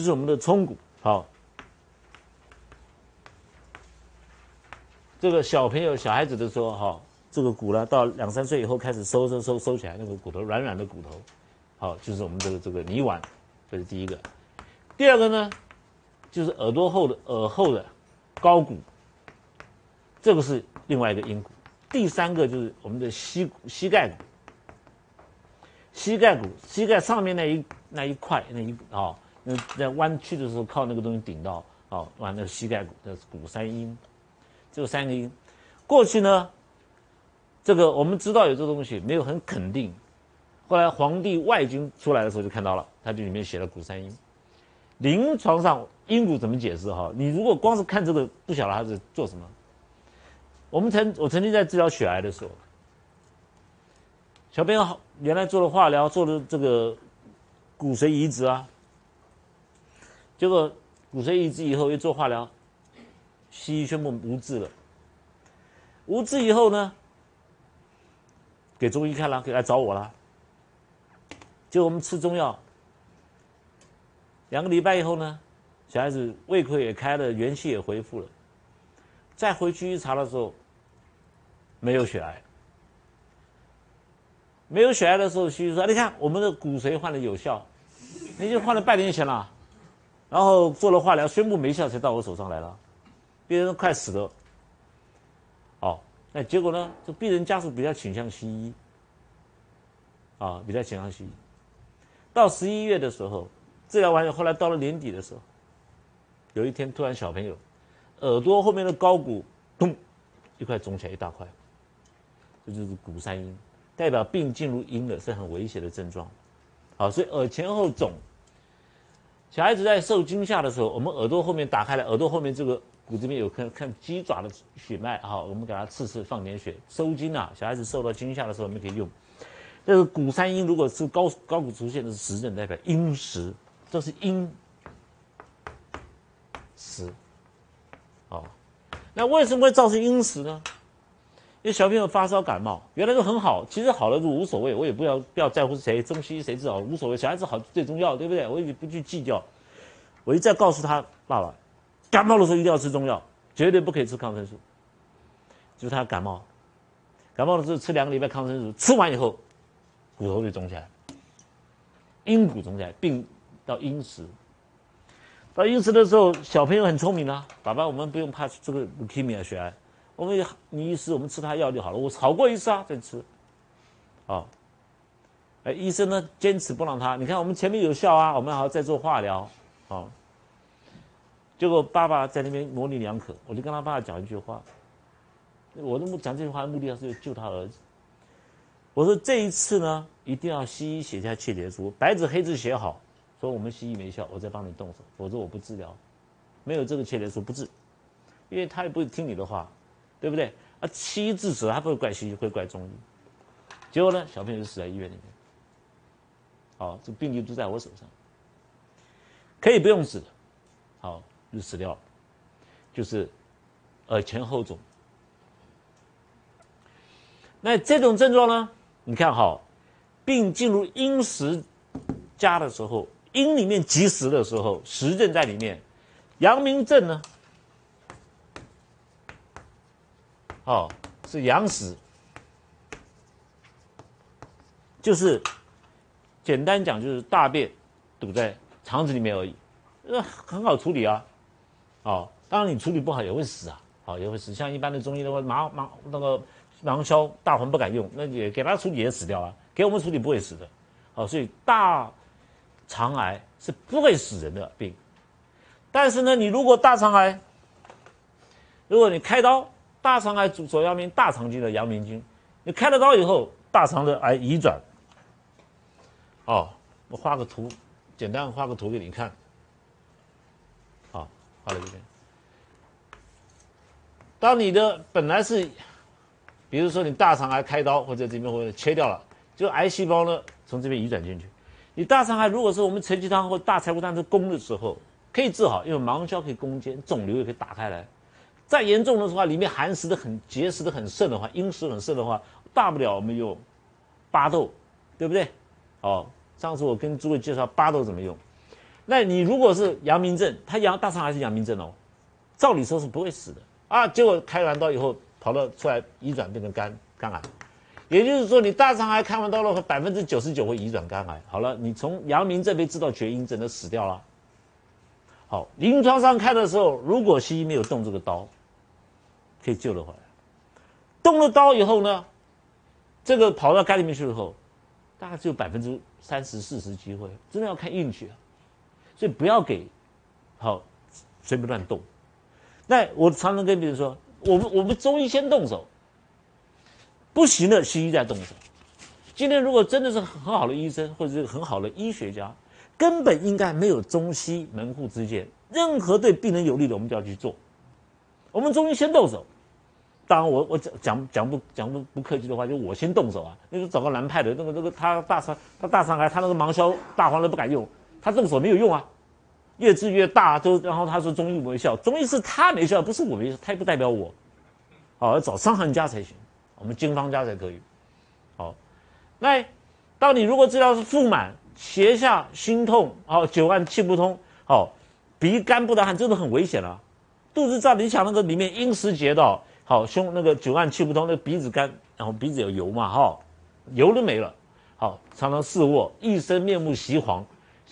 这是我们的冲骨，好。这个小朋友、小孩子的时候，哈，这个骨呢，到两三岁以后开始收收收收起来，那个骨头软软的骨头，好，就是我们这个这个泥丸，这是第一个。第二个呢，就是耳朵后的耳后的高骨，这个是另外一个阴骨。第三个就是我们的膝、膝盖骨，膝盖骨，膝盖上面那一那一块那一啊，那在弯曲的时候靠那个东西顶到，哦，完那个膝盖骨的骨三阴。这三个阴，过去呢，这个我们知道有这东西，没有很肯定。后来《黄帝外经》出来的时候就看到了，他就里面写了骨三阴。临床上阴骨怎么解释？哈，你如果光是看这个，不晓得他是做什么。我们曾我曾经在治疗血癌的时候，小朋友好，原来做了化疗，做了这个骨髓移植啊，结果骨髓移植以后又做化疗。西医宣布无治了，无治以后呢，给中医看了，给来找我了。就我们吃中药，两个礼拜以后呢，小孩子胃口也开了，元气也恢复了。再回去一查的时候，没有血癌。没有血癌的时候，西医说：“你看我们的骨髓换的有效，你就换了半年钱了，然后做了化疗，宣布没效，才到我手上来了。”病人快死了，哦，那结果呢？这病人家属比较倾向西医，啊，比较倾向西医。到十一月的时候，治疗完以后来到了年底的时候，有一天突然小朋友耳朵后面的高骨咚一块肿起来一大块，这就是骨三阴，代表病进入阴了，是很危险的症状。好，所以耳前后肿，小孩子在受惊吓的时候，我们耳朵后面打开了，耳朵后面这个。骨这边有看看鸡爪的血脉，啊，我们给他刺刺放点血收筋啊。小孩子受到惊吓的时候，我们可以用。这个骨三阴如果是高高骨出现的是实症，代表阴实，这是阴实。哦，那为什么会造成阴实呢？因为小朋友发烧感冒，原来都很好，其实好了就无所谓，我也不要不要在乎谁中西医谁治好无所谓，小孩子好最重要，对不对？我也不去计较。我一再告诉他爸爸。感冒的时候一定要吃中药，绝对不可以吃抗生素。就是他感冒，感冒的时候吃两个礼拜抗生素，吃完以后骨头就肿起来，阴骨肿起来，病到阴时。到阴时的时候，小朋友很聪明啊，爸爸我们不用怕这个 leukemia 血癌，我们你意思我们吃他药就好了，我好过一次啊再吃。啊，哎医生呢坚持不让他，你看我们前面有效啊，我们还要再做化疗，啊。结果爸爸在那边模棱两可，我就跟他爸爸讲一句话。我的目讲这句话的目的是救他儿子。我说这一次呢，一定要西医写下切结书，白纸黑字写好，说我们西医没效，我再帮你动手，否则我不治疗。没有这个切结书不治，因为他也不会听你的话，对不对？啊，西医治死他不会怪西医，会怪中医。结果呢，小朋友就死在医院里面。好，这病例都在我手上，可以不用治。好。就死掉了，就是耳前后肿。那这种症状呢？你看哈，病进入阴时家的时候，阴里面积食的时候，实症在里面。阳明症呢？哦，是阳实，就是简单讲，就是大便堵在肠子里面而已，那很好处理啊。哦，当然你处理不好也会死啊，好也会死。像一般的中医的话，麻麻那个芒硝大黄不敢用，那也给他处理也死掉啊。给我们处理不会死的，好，所以大肠癌是不会死人的病。但是呢，你如果大肠癌，如果你开刀，大肠癌主主要命大肠经的阳明经，你开了刀以后，大肠的癌移转。哦，我画个图，简单画个图给你看。好画了一遍。当你的本来是，比如说你大肠癌开刀或者这边或者切掉了，就癌细胞呢从这边移转进去。你大肠癌如果是我们承气汤或大柴胡汤是攻的时候，可以治好，因为芒硝可以攻坚，肿瘤也可以打开来。再严重的话，里面寒湿的很结石的很盛的话，阴湿很盛的话，大不了我们用巴豆，对不对？哦，上次我跟诸位介绍巴豆怎么用。那你如果是阳明症，他阳大肠癌是阳明症哦，照理说是不会死的啊。结果开完刀以后，跑到出来移转变成肝肝癌，也就是说你大肠癌开完刀了，百分之九十九会移转肝癌。好了，你从阳明症被治到绝阴症，都死掉了。好，临床上看的时候，如果西医没有动这个刀，可以救得回来。动了刀以后呢，这个跑到肝里面去以后，大概只有百分之三十四十机会，真的要看运气啊。所以不要给好随便乱动。那我常常跟别人说，我们我们中医先动手，不行了西医再动手。今天如果真的是很好的医生或者是很好的医学家，根本应该没有中西门户之见，任何对病人有利的我们就要去做。我们中医先动手。当然我我讲讲讲不讲不不客气的话，就我先动手啊。那就找个南派的那个那个他大肠他大肠癌他那个芒硝大黄都不敢用。他动手没有用啊，越治越大，都然后他说中医没效，中医是他没效，不是我没效，他也不代表我，好要找伤寒家才行，我们经方家才可以，好，那当你如果治疗是腹满、胁下、心痛，好久按气不通，好鼻干不得汗，真的很危险了，肚子胀，你想那个里面阴湿结的，好胸那个久按气不通，那鼻子干，然后鼻子有油嘛，哈，油都没了，好常常视卧，一身面目习黄。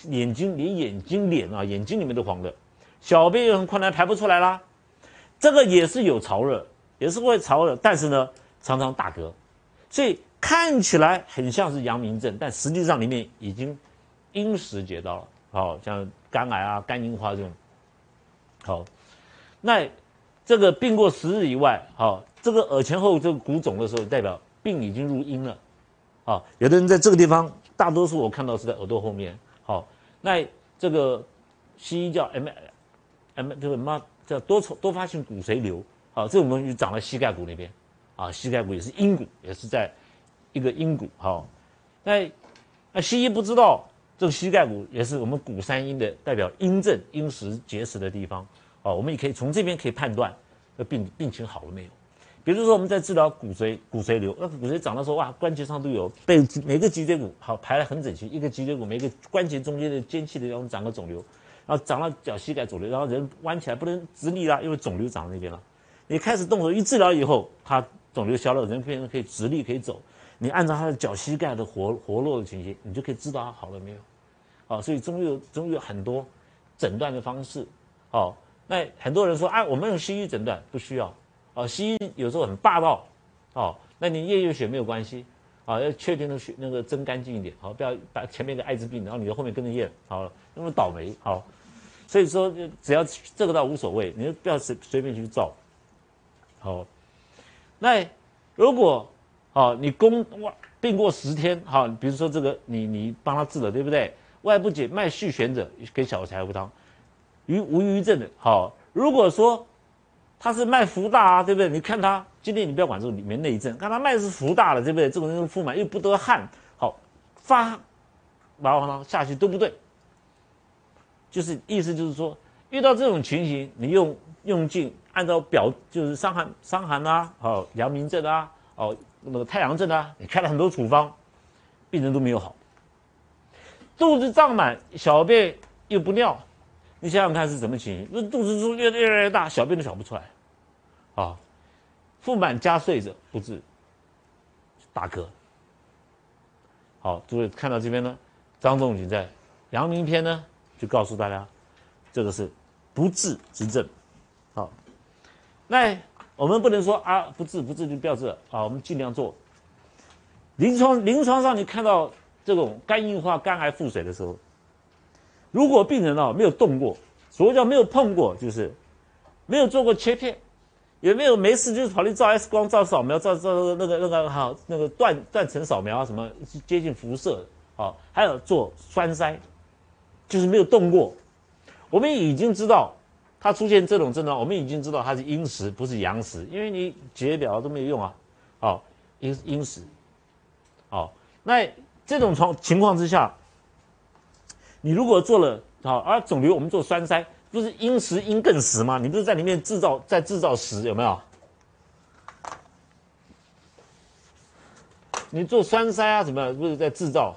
眼睛连眼睛脸啊，眼睛里面都黄的，小便也很困难，排不出来啦。这个也是有潮热，也是会潮热，但是呢，常常打嗝，所以看起来很像是阳明症，但实际上里面已经阴实结到了。好，像肝癌啊、肝硬化这种。好，那这个病过十日以外，好，这个耳前后这个骨肿的时候，代表病已经入阴了。好，有的人在这个地方，大多数我看到是在耳朵后面。好，那这个西医叫 M，M 这个什么叫多重多发性骨髓瘤？好，这种东西长在膝盖骨那边，啊，膝盖骨也是阴骨，也是在一个阴骨。好，那那西医不知道这个膝盖骨也是我们骨三阴的代表阴症、阴实结石的地方。哦，我们也可以从这边可以判断这病病情好了没有。比如说我们在治疗骨髓骨髓瘤，那骨髓长的时候，哇，关节上都有，被每个脊椎骨好排的很整齐，一个脊椎骨每个关节中间的间隙的地方长个肿瘤，然后长到脚膝盖肿瘤，然后人弯起来不能直立了，因为肿瘤长在那边了。你开始动手一治疗以后，它肿瘤消了，人变成可以直立可以走。你按照他的脚膝盖的活活络的情形，你就可以知道他好了没有。哦，所以中医有中医有很多诊断的方式。哦，那很多人说，啊，我们用西医诊断不需要。哦，西医有时候很霸道，哦，那你验验血没有关系，啊，要确定的血那个针干净一点，好，不要把前面的艾滋病，然后你的后面跟着验，好，那么倒霉，好，所以说只要这个倒无所谓，你就不要随随便去照，好，那如果哦你宫哇病过十天，好，比如说这个你你帮他治了，对不对？外部解脉续弦者给小柴胡汤，于无余症的，好，如果说。他是脉浮大啊，对不对？你看他今天，你不要管这里面内症，看他脉是浮大的，对不对？这种人腹满又不得汗，好发麻黄汤下去都不对，就是意思就是说，遇到这种情形，你用用尽按照表就是伤寒伤寒啊，好阳明症啊，哦那个太阳症啊，你开了很多处方，病人都没有好，肚子胀满，小便又不尿。你想想看是什么情形？那肚子越越来越大，小便都小不出来，啊，腹满加睡着不治，打嗝。好，诸位看到这边呢，张仲景在《阳明篇》呢就告诉大家，这个是不治之症。好，那我们不能说啊不治不治就不要治了啊，我们尽量做。临床临床上你看到这种肝硬化、肝癌、腹水的时候。如果病人啊没有动过，所谓叫没有碰过，就是没有做过切片，也没有没事就是跑去照 X 光、照扫描、照照那个那个哈那个断断层扫描啊什么接近辐射啊，还有做栓塞，就是没有动过。我们已经知道他出现这种症状，我们已经知道他是阴实不是阳实，因为你解表都没有用啊，好阴阴实，好那这种情情况之下。你如果做了好，而肿瘤我们做栓塞，不是阴实阴更实吗？你不是在里面制造在制造实有没有？你做栓塞啊什么？不是在制造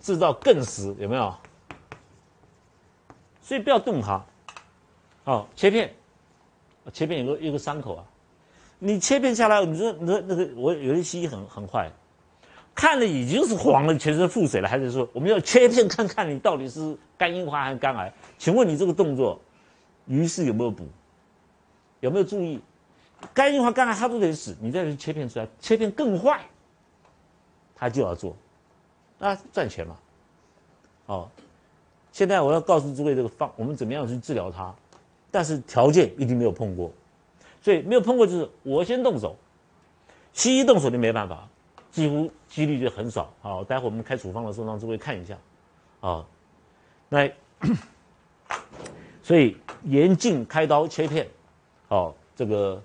制造更实，有没有？所以不要动它。好，切片，切片有个有个伤口啊。你切片下来，你说你说那个我有些西医很很坏，看了已经是黄了，全身腹水了，还是说我们要切片看看你到底是肝硬化还是肝癌？请问你这个动作，于是有没有补？有没有注意？肝硬化、肝癌它都得死，你再去切片出来，切片更坏，他就要做，那赚钱嘛。好，现在我要告诉诸位这个方，我们怎么样去治疗它，但是条件一定没有碰过。所以没有碰过就是我先动手，西医动手就没办法，几乎几率就很少。好，待会我们开处方的时候让诸位看一下，啊，那所以严禁开刀切片，好，这个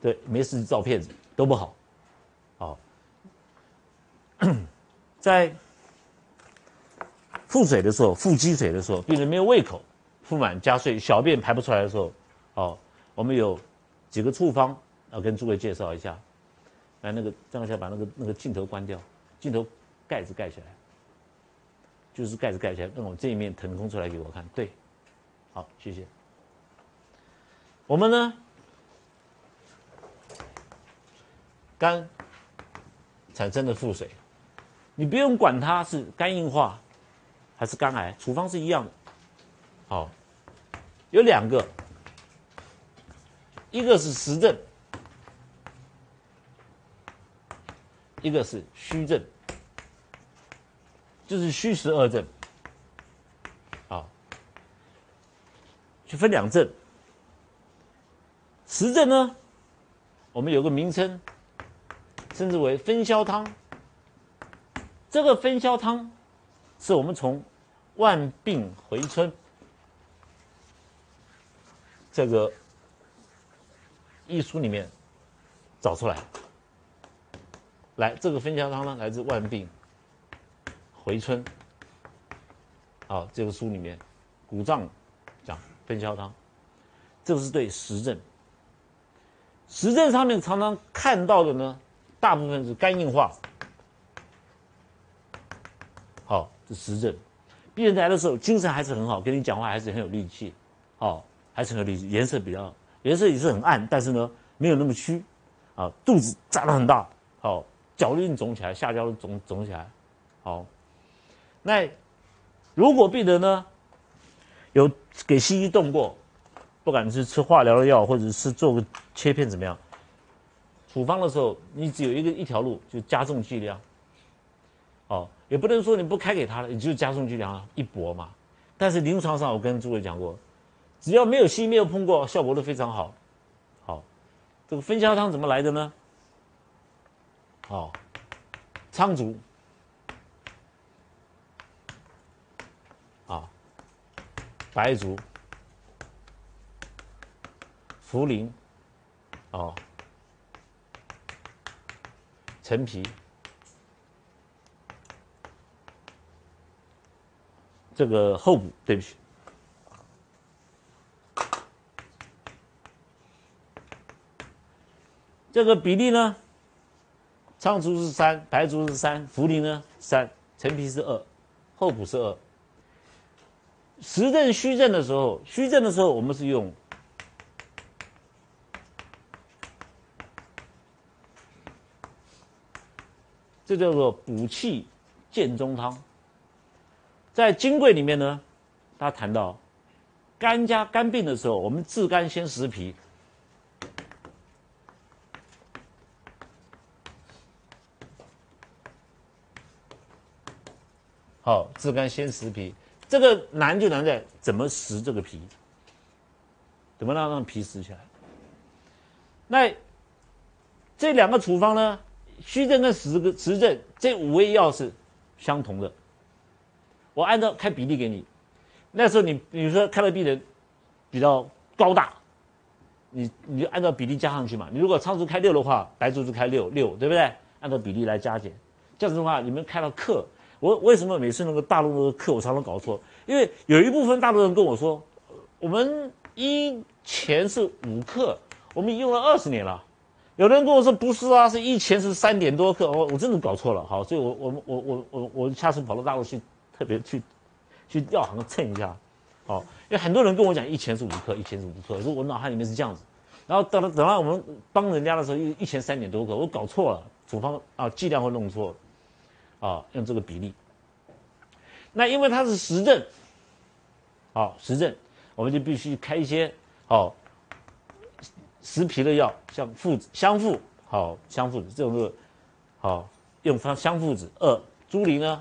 对没事照片子都不好，好，在腹水的时候、腹积水的时候，病人没有胃口、腹满加税、小便排不出来的时候，好，我们有。几个处方要跟诸位介绍一下，来那个张一下把那个那个镜头关掉，镜头盖子盖起来，就是盖子盖起来，让我这一面腾空出来给我看。对，好，谢谢。我们呢，肝产生的腹水，你不用管它是肝硬化还是肝癌，处方是一样的。好，有两个。一个是实症，一个是虚症，就是虚实二症，啊，就分两症。实症呢，我们有个名称，称之为分销汤。这个分销汤，是我们从万病回春这个。医书里面找出来，来这个分销汤呢，来自万病回春。好，这个书里面古藏讲分销汤，这个是对实证。实证上面常常看到的呢，大部分是肝硬化。好，这实证，病人来的时候精神还是很好，跟你讲话还是很有力气，好，还是很有力气，颜色比较。颜色也是很暗，但是呢，没有那么虚，啊，肚子长得很大，好，脚印肿起来，下焦肿肿起来，好。那如果病人呢，有给西医动过，不管是吃化疗的药，或者是做个切片怎么样，处方的时候，你只有一个一条路，就加重剂量，哦，也不能说你不开给他了，你就加重剂量一搏嘛。但是临床上，我跟诸位讲过。只要没有西医，没有碰过，效果都非常好。好，这个分销汤怎么来的呢？好，苍竹啊，白术、茯苓。哦，陈皮，这个后补，对不起。这个比例呢，苍术是三，白术是三，茯苓呢三，陈皮是二，厚朴是二。实证虚证的时候，虚证的时候我们是用，这叫做补气健中汤。在金匮里面呢，他谈到肝加肝病的时候，我们治肝先食脾。好，治肝先食脾，这个难就难在怎么食这个脾，怎么让让脾实起来。那这两个处方呢，虚症跟实个实症这五味药是相同的。我按照开比例给你，那时候你比如说开了病人比较高大，你你就按照比例加上去嘛。你如果苍术开六的话，白术就开六六，对不对？按照比例来加减，这样子的话，你们开到克。我为什么每次那个大陆的课我常常搞错？因为有一部分大陆人跟我说，我们一钱是五克，我们用了二十年了，有人跟我说不是啊，是一钱是三点多克，我我真的搞错了，好，所以我我我我我我下次跑到大陆去，特别去去药行称一下，好，因为很多人跟我讲一钱是五克，一钱是五克，说我脑海里面是这样子，然后等到等到我们帮人家的时候，一一钱三点多克，我搞错了，处方啊剂量会弄错，啊，用这个比例，那因为它是实证，好实证，我们就必须开一些好。食皮的药，像附子、香附，好香附子这种是好用方香附子。二猪苓呢，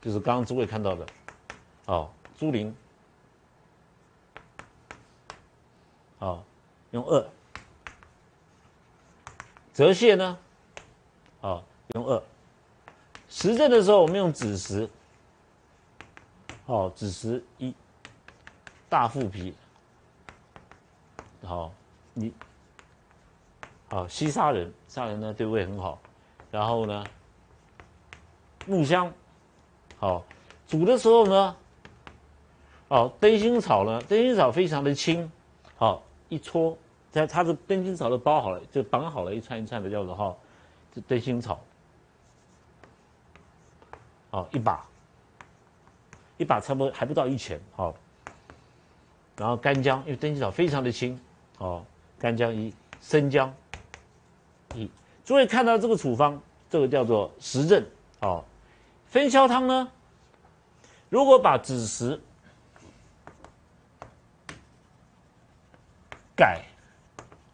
就是刚刚诸位看到的，好猪苓，好用二。泽泻呢，好用二。实证的时候，我们用枳实，好枳实一，大腹皮，好。你，好，西沙人，沙人呢对胃很好，然后呢，木香，好，煮的时候呢，哦，灯芯草呢，灯芯草非常的轻，好，一搓，在它的灯芯草都包好了，就绑好了一串一串的叫做哈，这灯芯草，好，一把，一把差不多还不到一钱，好，然后干姜，因为灯芯草非常的轻，哦。干姜一，生姜一，诸位看到这个处方，这个叫做实证哦。分销汤呢，如果把枳实改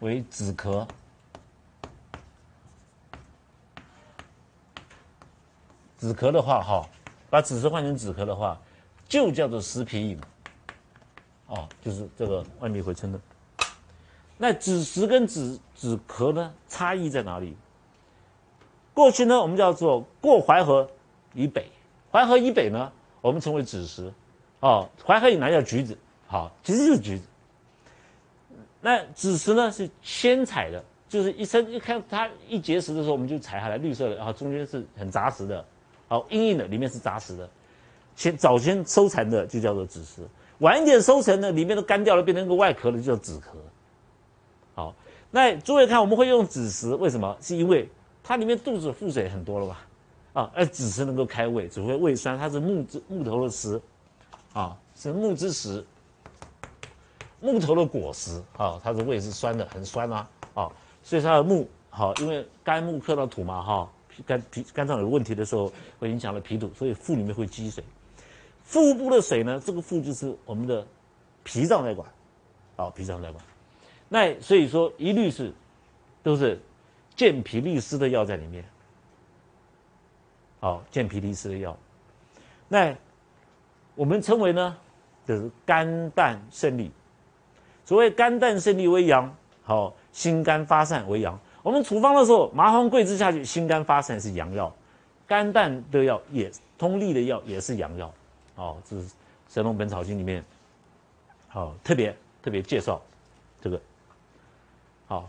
为止咳，止咳的话，哈，把枳实换成止咳的话，就叫做食皮饮，哦，就是这个万米回春的。那枳实跟止止咳呢，差异在哪里？过去呢，我们叫做过淮河以北，淮河以北呢，我们称为枳实，哦，淮河以南叫橘子，好，其实就是橘子。那枳实呢是先采的，就是一生一看它一结实的时候，我们就采下来，绿色的，然后中间是很杂实的，好硬硬的，里面是杂实的。先早先收成的就叫做枳实，晚一点收成的，里面都干掉了，变成一个外壳了就叫子壳。好，那诸位看，我们会用枳实，为什么？是因为它里面肚子腹水很多了吧？啊，而枳实能够开胃，只会胃酸，它是木之木头的石，啊，是木之石，木头的果实，啊，它的胃是酸的，很酸啊，啊，所以它的木好，因为肝木克到土嘛，哈，肝脾肝脏有问题的时候，会影响了脾土，所以腹里面会积水。腹部的水呢，这个腹就是我们的脾脏在管，啊，脾脏在管。那所以说，一律是都是健脾利湿的药在里面。好，健脾利湿的药。那我们称为呢，就是肝胆胜利。所谓肝胆胜利为阳，好，心肝发散为阳。我们处方的时候，麻黄桂枝下去，心肝发散是阳药，肝胆的药也通利的药也是阳药。哦，这是《神农本草经》里面，好特别特别介绍这个。好，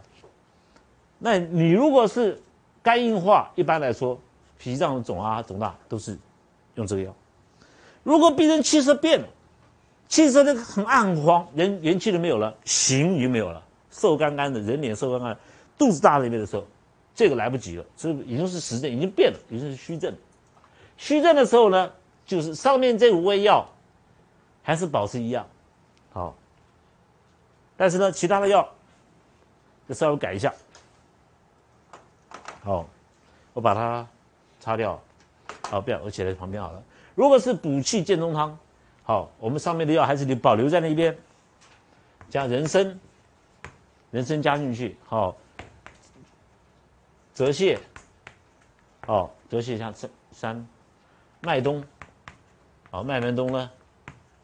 那你如果是肝硬化，一般来说脾脏肿啊肿大都是用这个药。如果病人气色变了，气色那个很暗黄，人元气都没有了，形已经没有了，瘦干干的，人脸瘦干干，肚子大那边的时候，这个来不及了，这已经是实症，已经变了，已经是虚症。虚症的时候呢，就是上面这五味药还是保持一样，好，但是呢，其他的药。就稍微改一下，好，我把它擦掉，好，不要，我写在旁边好了。如果是补气健中汤，好，我们上面的药还是你保留在那一边，加人参，人参加进去，好，泽泻，好，泽泻像三三，麦冬，好，麦门冬呢，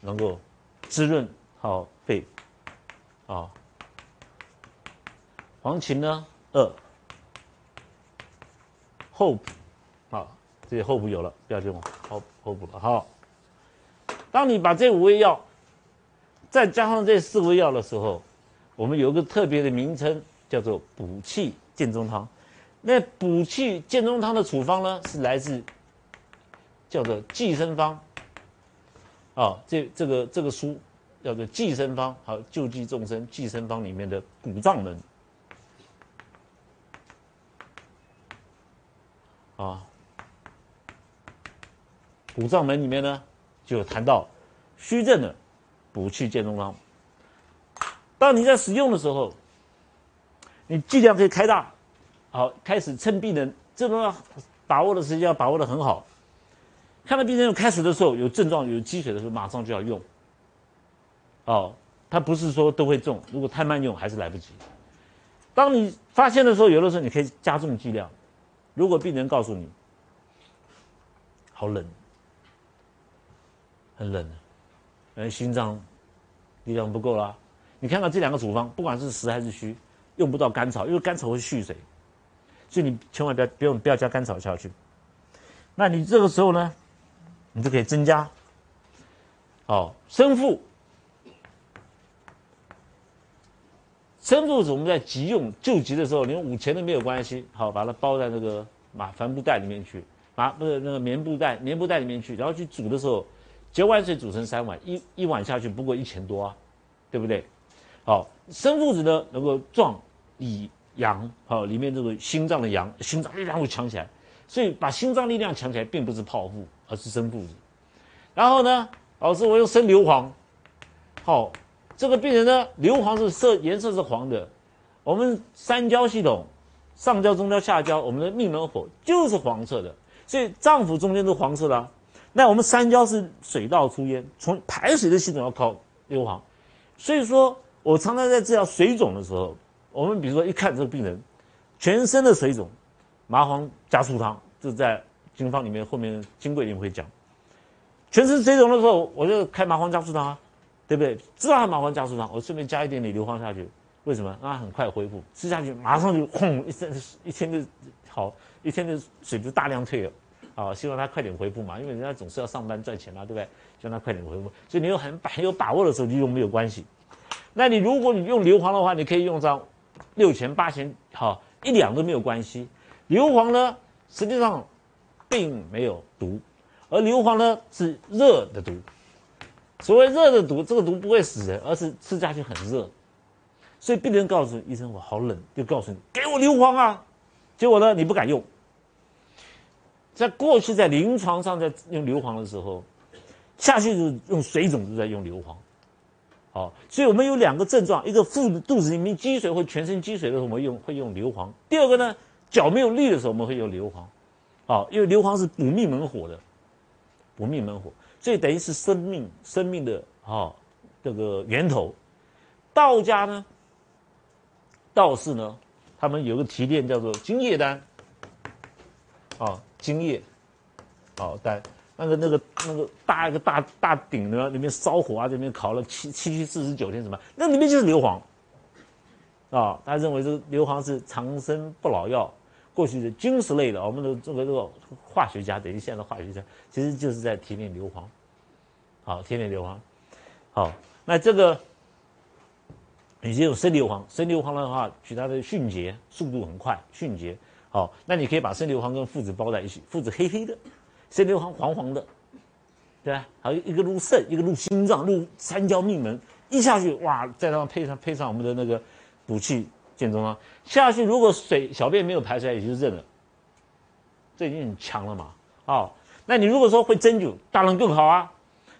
能够滋润好肺，啊。黄芩呢？二后补，好，这些后补有了，不要用后后补了。好，当你把这五味药再加上这四味药的时候，我们有一个特别的名称，叫做补气健中汤。那补气健中汤的处方呢，是来自叫做《济生方》啊，这这个这个书叫做《济生方》，好救济众生，《济生方》里面的五脏门啊，五脏门里面呢，就谈到虚症的补气健中汤。当你在使用的时候，你剂量可以开大。好，开始趁病人这种把握的时间要把握的很好。看到病人有开始的时候有症状有积水的时候，马上就要用。哦，它不是说都会中，如果太慢用还是来不及。当你发现的时候，有的时候你可以加重剂量。如果病人告诉你好冷，很冷，呃，心脏力量不够啦。你看到这两个处方，不管是实还是虚，用不到甘草，因为甘草会蓄水，所以你千万不要不用不要加甘草下去。那你这个时候呢，你就可以增加，哦，生附。生附子我们在急用救急的时候，连五钱都没有关系，好，把它包在那个麻帆布袋里面去，麻不是那个棉布袋棉布袋里面去，然后去煮的时候，九碗水煮成三碗，一一碗下去不过一钱多啊，对不对？好，生附子呢能够壮以阳，好，里面这个心脏的阳，心脏力量会强起来。所以把心脏力量强起来，并不是泡腹，而是生附子。然后呢，老师我用生硫磺，好，这个病人呢，硫磺是色颜色是黄的。我们三焦系统，上焦、中焦、下焦，我们的命门火就是黄色的，所以脏腑中间是黄色的。那我们三焦是水道出焉，从排水的系统要靠硫磺。所以说我常常在治疗水肿的时候，我们比如说一看这个病人，全身的水肿。麻黄加醋汤，就在经方里面后面金匮里面会讲。全身水肿的时候，我就开麻黄加醋汤啊，对不对？知道麻黄加醋汤，我顺便加一点点硫磺下去，为什么？让它很快恢复，吃下去马上就轰一天一天就好，一天的水就大量退了。啊，希望他快点恢复嘛，因为人家总是要上班赚钱嘛，对不对？希望他快点恢复。所以你有很很有把握的时候就用没有关系。那你如果你用硫磺的话，你可以用上六钱八钱，好一两都没有关系。硫磺呢，实际上并没有毒，而硫磺呢是热的毒。所谓热的毒，这个毒不会死人，而是吃下去很热。所以病人告诉医生：“我好冷。”就告诉你：“给我硫磺啊！”结果呢，你不敢用。在过去在临床上在用硫磺的时候，下去就用水肿就在用硫磺。好，所以我们有两个症状：一个腹肚子里面积水或全身积水的时候，我们用会用硫磺；第二个呢？脚没有力的时候，我们会用硫磺，啊，因为硫磺是补命门火的，补命门火，所以等于是生命生命的啊这个源头。道家呢，道士呢，他们有个提炼叫做金叶丹，啊，金叶，哦丹，那个那个那个大一个大大鼎呢，里面烧火啊，里面烤了七七七四十九天什么，那里面就是硫磺，啊，他认为这个硫磺是长生不老药。过去的金石类的，我们的这个这个化学家等于现在的化学家，其实就是在提炼硫磺，好，提炼硫磺，好，那这个已经有生硫磺，生硫磺的话，取它的迅捷，速度很快，迅捷，好，那你可以把生硫磺跟附子包在一起，附子黑黑的，生硫磺黄黄的，对吧？还有一个入肾，一个入心脏，入三焦命门，一下去哇，再让配上配上我们的那个补气。健中啊，下去如果水小便没有排出来，也就认了，这已经很强了嘛。哦，那你如果说会针灸，当然更好啊。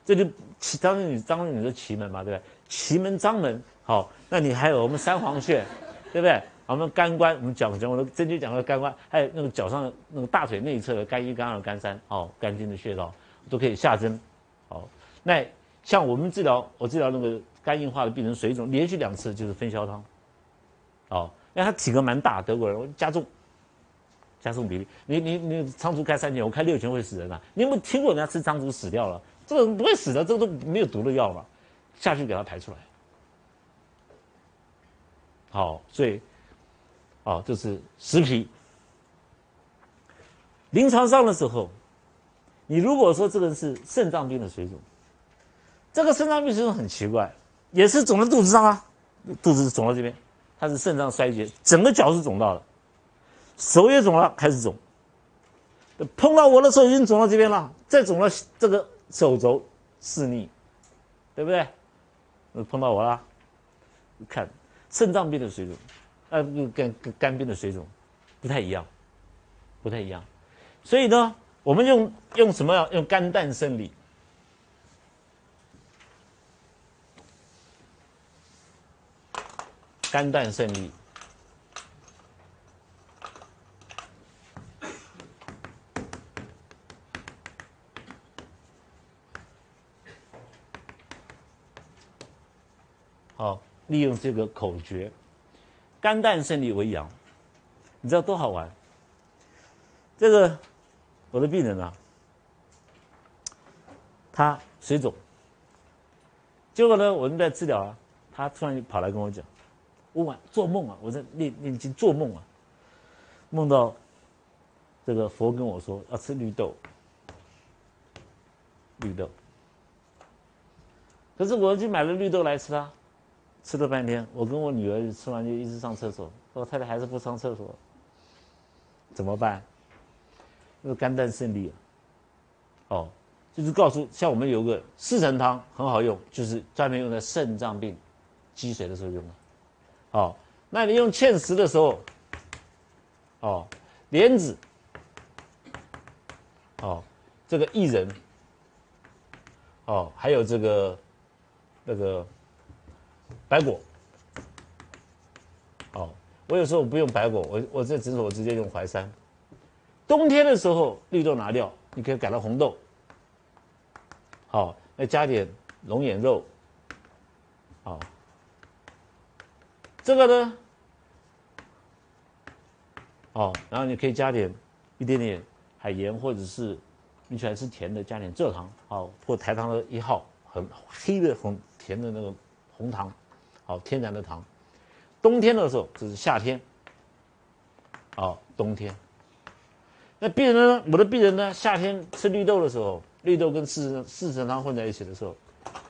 这就奇，当然你当然你的奇门嘛，对不对？奇门张门，好，那你还有我们三黄穴，对不对？我们肝关，我们讲讲我的针灸讲的肝关，还有那个脚上那个大腿内侧的肝一、肝二、肝三，哦，肝经的穴道都可以下针。好，那像我们治疗，我治疗那个肝硬化的病人水肿，连续两次就是分销汤。哦，因为他体格蛮大，德国人，加重，加重比例。你你你仓鼠开三拳，我开六拳会死人啊！你有没有听过人家吃仓鼠死掉了？这个人不会死的，这个都没有毒的药嘛，下去给它排出来。好，所以，哦，就是食皮。临床上的时候，你如果说这个人是肾脏病的水肿，这个肾脏病水肿很奇怪，也是肿在肚子上啊，肚子肿到这边。他是肾脏衰竭，整个脚是肿到了，手也肿了，开始肿。碰到我的时候已经肿到这边了，再肿了这个手肘四逆，对不对？碰到我了，看肾脏病的水肿，呃，跟跟肝病的水肿不太一样，不太一样。所以呢，我们用用什么？用肝胆胜利。肝胆胜利。好，利用这个口诀，肝胆胜利为阳，你知道多好玩？这个我的病人啊，他水肿，结果呢，我们在治疗啊，他突然跑来跟我讲，我晚做梦啊，我在念念经做梦啊，梦到这个佛跟我说要吃绿豆，绿豆，可是我去买了绿豆来吃啊。吃了半天，我跟我女儿吃完就一直上厕所，我太太还是不上厕所，怎么办？因为肝胆胜利啊，哦，就是告诉像我们有个四神汤很好用，就是专门用在肾脏病积水的时候用的，哦，那你用芡实的时候，哦，莲子，哦，这个薏仁，哦，还有这个那个。白果，哦，我有时候不用白果，我我在诊所我直接用淮山。冬天的时候绿豆拿掉，你可以改到红豆。好，再加点龙眼肉，好，这个呢，哦，然后你可以加点一点点海盐，或者是你喜欢吃甜的，加点蔗糖，好，或台糖的一号，很黑的很甜的那个红糖。好，天然的糖。冬天的时候，这是夏天。好，冬天。那病人呢？我的病人呢？夏天吃绿豆的时候，绿豆跟四神四神汤混在一起的时候，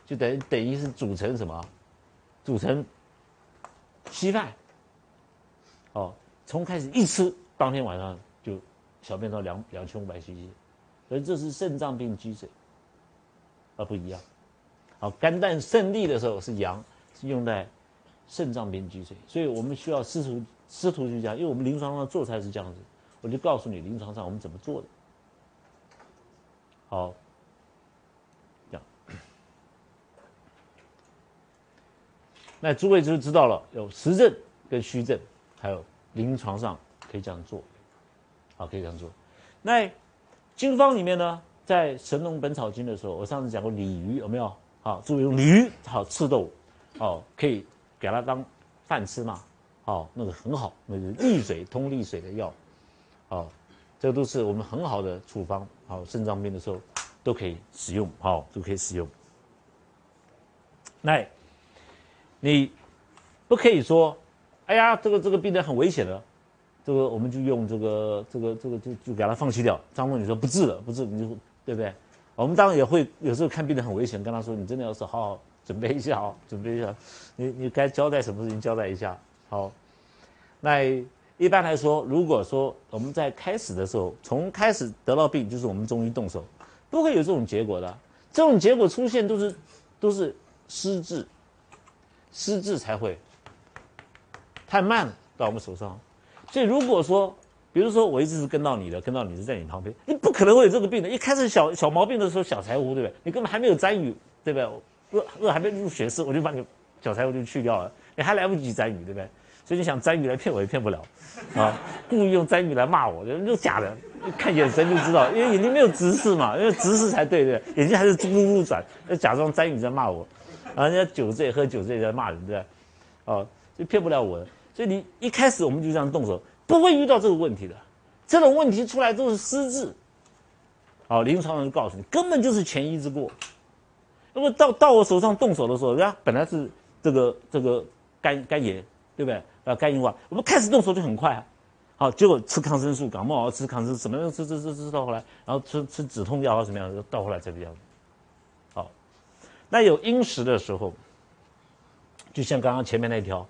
就等于等于是煮成什么？煮成稀饭。哦，从开始一吃，当天晚上就小便到两两千五百 cc，所以这是肾脏病积水，而不一样。好，肝胆胜利的时候是阳。是用在肾脏病积水，所以我们需要师徒师徒去讲，因为我们临床上做菜是这样子，我就告诉你临床上我们怎么做的。好，这样，那诸位就知道了，有实证跟虚证，还有临床上可以这样做，好，可以这样做。那经方里面呢，在《神农本草经》的时候，我上次讲过鲤鱼有没有？好，诸位用驴好刺豆。哦，可以给它当饭吃嘛？哦，那个很好，那个利水通利水的药，哦，这都是我们很好的处方。好，肾脏病的时候都可以使用，好，都可以使用。那，你不可以说，哎呀，这个这个病人很危险的，这个我们就用这个这个这个就就给他放弃掉。张总，你说不治了，不治，你就对不对？我们当然也会有时候看病人很危险，跟他说，你真的要是好好。准备一下哦，准备一下，你你该交代什么事情交代一下。好，那一般来说，如果说我们在开始的时候，从开始得到病，就是我们中医动手，不会有这种结果的。这种结果出现都是都是失智，失智才会太慢到我们手上。所以如果说，比如说我一直是跟到你的，跟到你是在你旁边，你不可能会有这个病的。一开始小小毛病的时候小柴胡，对不对？你根本还没有沾雨，对不对？恶恶还没入血丝，我就把你小柴胡就去掉了，你还来不及沾雨，对不对？所以你想沾雨来骗我也骗不了，啊，故意用沾雨来骂我，就假的，看眼神就知道，因为眼睛没有直视嘛，因为直视才对，对，眼睛还是咕咕咕转，要假装沾雨在骂我，啊，人家酒醉喝酒醉在骂人，对不对？哦，就骗不了我的，所以你一开始我们就这样动手，不会遇到这个问题的，这种问题出来都是失智，好，临床上就告诉你，根本就是前一之过。如果到到我手上动手的时候，人家本来是这个这个肝肝炎，对不对？啊，肝硬化，我们开始动手就很快，好，结果吃抗生素，感冒吃抗生素，什么样吃吃吃吃到后来，然后吃吃止痛药啊什么样，到后来才比较好。那有阴实的时候，就像刚刚前面那条，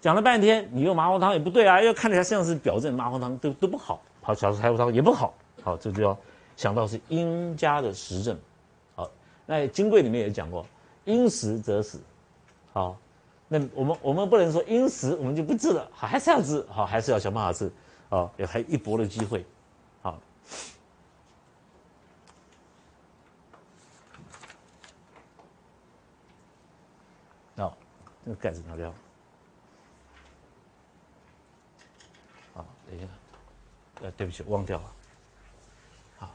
讲了半天，你用麻黄汤也不对啊，因为看起来像是表证，麻黄汤都都不好，好小柴胡汤也不好，好，这就要想到是阴加的实证，好，那金匮里面也讲过，阴实则死，好，那我们我们不能说阴实，我们就不治了，好，还是要治，好，还是要想办法治，好，也还一搏的机会，好，那这个盖子拿掉。等一下，呃，对不起，忘掉了。好，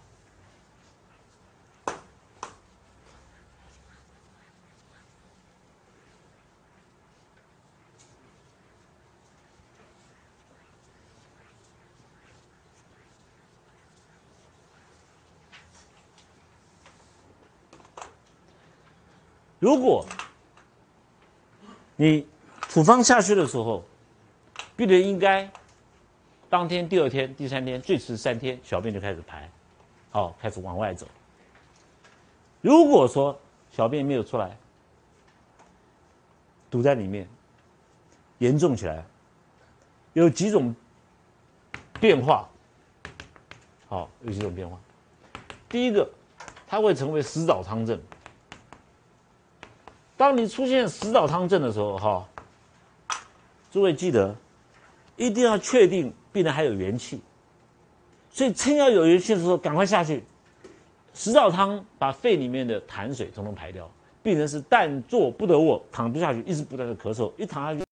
如果你处方下去的时候，病人应该当天、第二天、第三天，最迟三天，小便就开始排，好，开始往外走。如果说小便没有出来，堵在里面，严重起来，有几种变化，好，有几种变化。第一个，它会成为食藻汤症。当你出现食藻汤症的时候，哈，诸位记得，一定要确定病人还有元气，所以趁要有元气的时候，赶快下去。食道汤把肺里面的痰水统统排掉，病人是但坐不得卧，躺不下去，一直不断的咳嗽，一躺下去。